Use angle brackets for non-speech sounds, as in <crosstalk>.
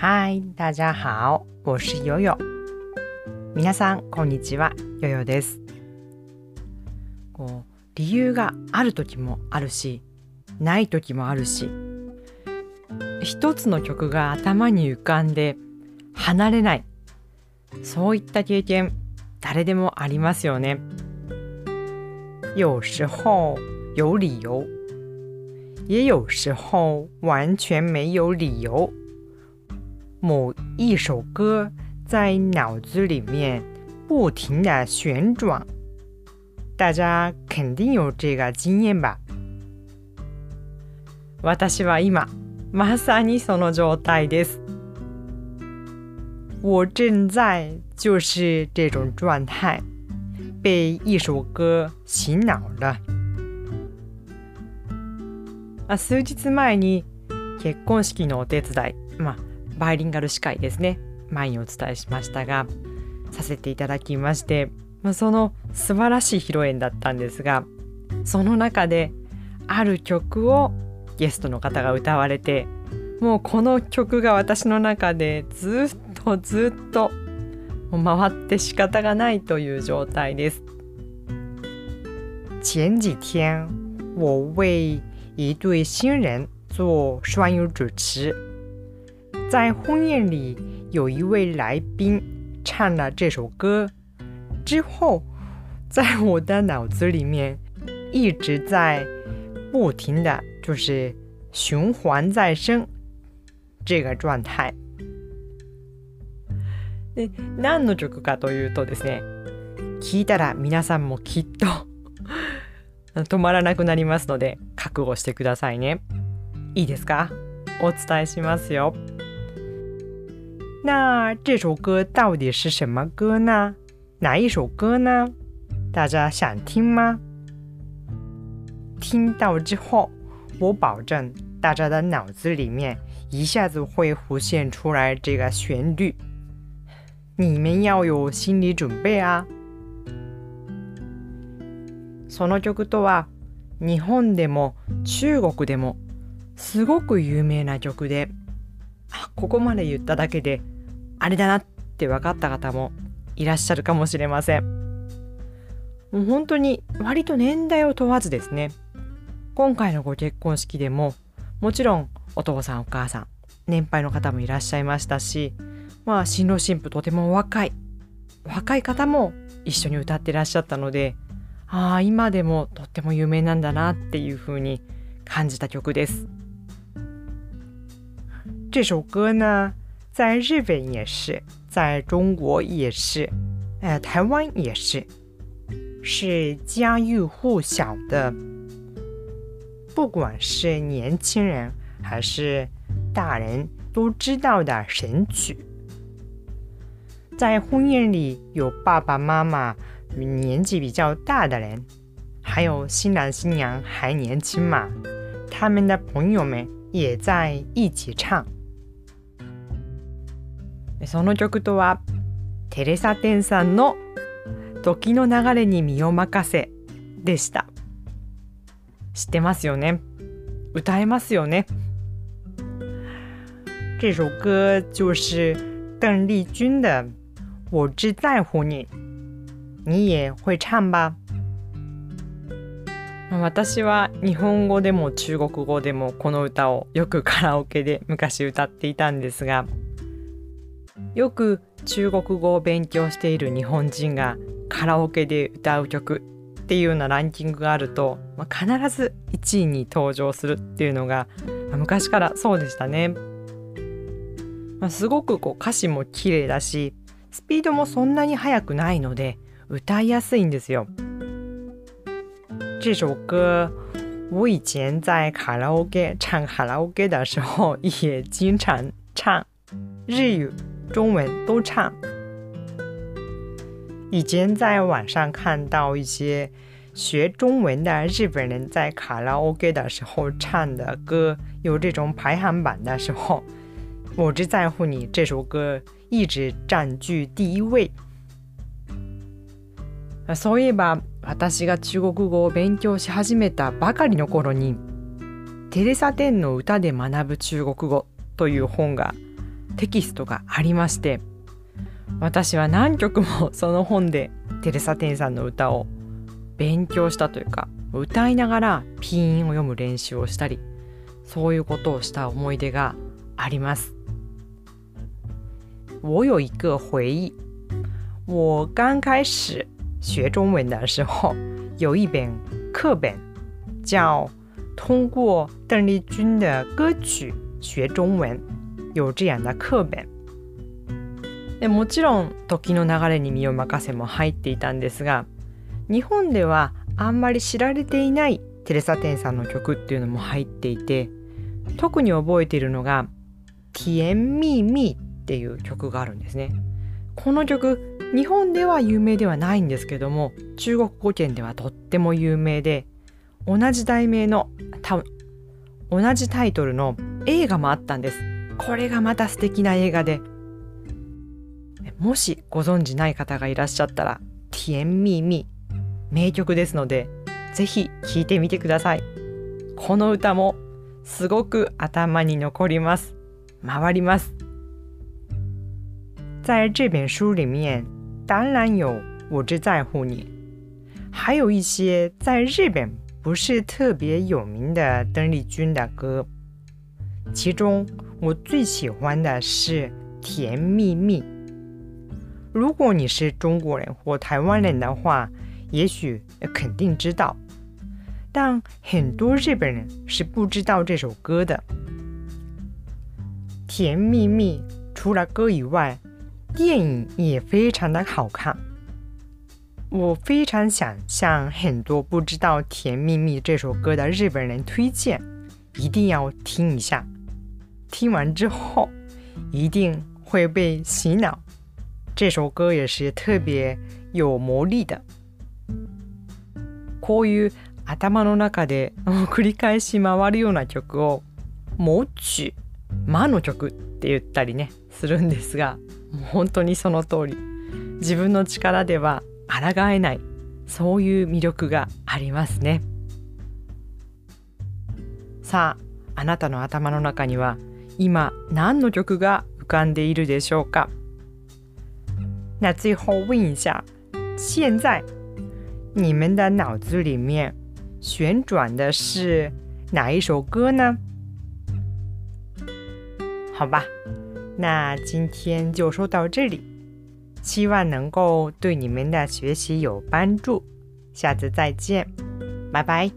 嗨，大家好，我是悠悠。皆さんこんにちは、ヨヨです。こう理由がある時もあるし、ない時もあるし、一つの曲が頭に浮かんで離れない、そういった経験誰でもありますよね。有时候有理由，也有时候完全没有理由。某一首歌在脑子里面不停的旋转，大家肯定有这个经验吧？私は今まさにその状態です。我正在就是这种状态，被一首歌洗脑了。あ数日前に結婚式のお手伝い、まあバイリンガル司会ですね前にお伝えしましたがさせていただきまして、まあ、その素晴らしい披露宴だったんですがその中である曲をゲストの方が歌われてもうこの曲が私の中でずっとずっと回って仕方がないという状態です。前几天我为一对新人做双语主持。在婚宴里，有一位来宾唱了这首歌，之后，在我的脑子里面一直在不停的就是循环再生这个状态。で何の曲かというとですね、聞いたら皆さんもきっと <laughs> 止まらなくなりますので覚悟してくださいね。いいですか？お伝えしますよ。那这首歌到底是什么歌呢？哪一首歌呢？大家想听吗？听到之后，我保证大家的脑子里面一下子会浮现出来这个旋律，你们要有心理准备啊。その曲とは日本でも中国でもすごく有名な曲で、 ここまで言っただけであれだなって分かった方もいらっしゃるかもしれません。もう本当に割と年代を問わずですね。今回のご結婚式でももちろんお父さんお母さん年配の方もいらっしゃいましたしまあ新郎新婦とても若い若い方も一緒に歌ってらっしゃったのでああ今でもとっても有名なんだなっていうふうに感じた曲です。这首歌呢在日本也是，在中国也是，呃，台湾也是，是家喻户晓的。不管是年轻人还是大人都知道的神曲。在婚宴里有爸爸妈妈、年纪比较大的人，还有新郎新娘还年轻嘛，他们的朋友们也在一起唱。その曲とはテレサ・テンさんの「時の流れに身を任せ」でした。知ってますよね？歌えますよね？这首歌就是邓丽君的《我只在乎你》，你也会唱吧？私は日本語でも中国語でもこの歌をよくカラオケで昔歌っていたんですがよく中国語を勉強している日本人がカラオケで歌う曲っていうようなランキングがあると、まあ、必ず1位に登場するっていうのが、まあ、昔からそうでしたね。まあ、すごくこう歌詞も綺麗だしスピードもそんなに速くないので歌いやすいんですよ。这首歌我以前在卡拉 OK 唱卡拉 OK 的时候也经常唱日语中文都唱。以前在网上看到一些学中文的日本人在卡拉 OK 的时候唱的歌，有这种排行榜的时候，我只在乎你这首歌一直占据第一位。そういえば私が中国語を勉強し始めたばかりの頃にテレサ・テンの歌で学ぶ中国語という本が テキストがありまして私は何曲も <laughs> その本でテレサ・テンさんの歌を勉強したというか歌いながらピーンを読む練習をしたりそういうことをした思い出があります。我有一个回忆，我刚开始学中文的时候，有一本课本叫《通过邓丽君的歌曲学中文》，有这样的课本。でもちろん時の流れに身を任せも入っていたんですが日本ではあんまり知られていないテレサ・テンさんの曲っていうのも入っていて特に覚えているのが「ティエンミーミー」っていう曲があるんですね。この曲日本では有名ではないんですけども中国語圏ではとっても有名で同じ題名の多分同じタイトルの映画もあったんです。これがまた素敵な映画でもしご存じない方がいらっしゃったら「ティエンミーミー」名曲ですのでぜひ聴いてみてください。この歌もすごく頭に残ります。回ります。在这本书里面，当然有《我只在乎你》，还有一些在日本不是特别有名的邓丽君的歌。其中我最喜欢的是《甜蜜蜜》。如果你是中国人或台湾人的话，也许肯定知道。但很多日本人是不知道这首歌的。《甜蜜蜜》除了歌以外，电影也非常的好看。我非常想向很多不知道《甜蜜蜜》这首歌的日本人推荐，一定要听一下。听完之后，一定会被洗脑。这首歌也是特别有魔力的。こういう頭の中で繰り返し回るような曲を「もちゅ」「魔の曲」って言ったりねするんですがもう本当にその通り自分の力では抗えないそういう魅力がありますねさああなたの頭の中には今何の曲が浮かんでいるでしょうか？那最后问一下现在你们的脑子里面旋转的是哪一首歌呢？好吧，那今天就说到这里，希望能够对你们的学习有帮助。下次再见，拜拜。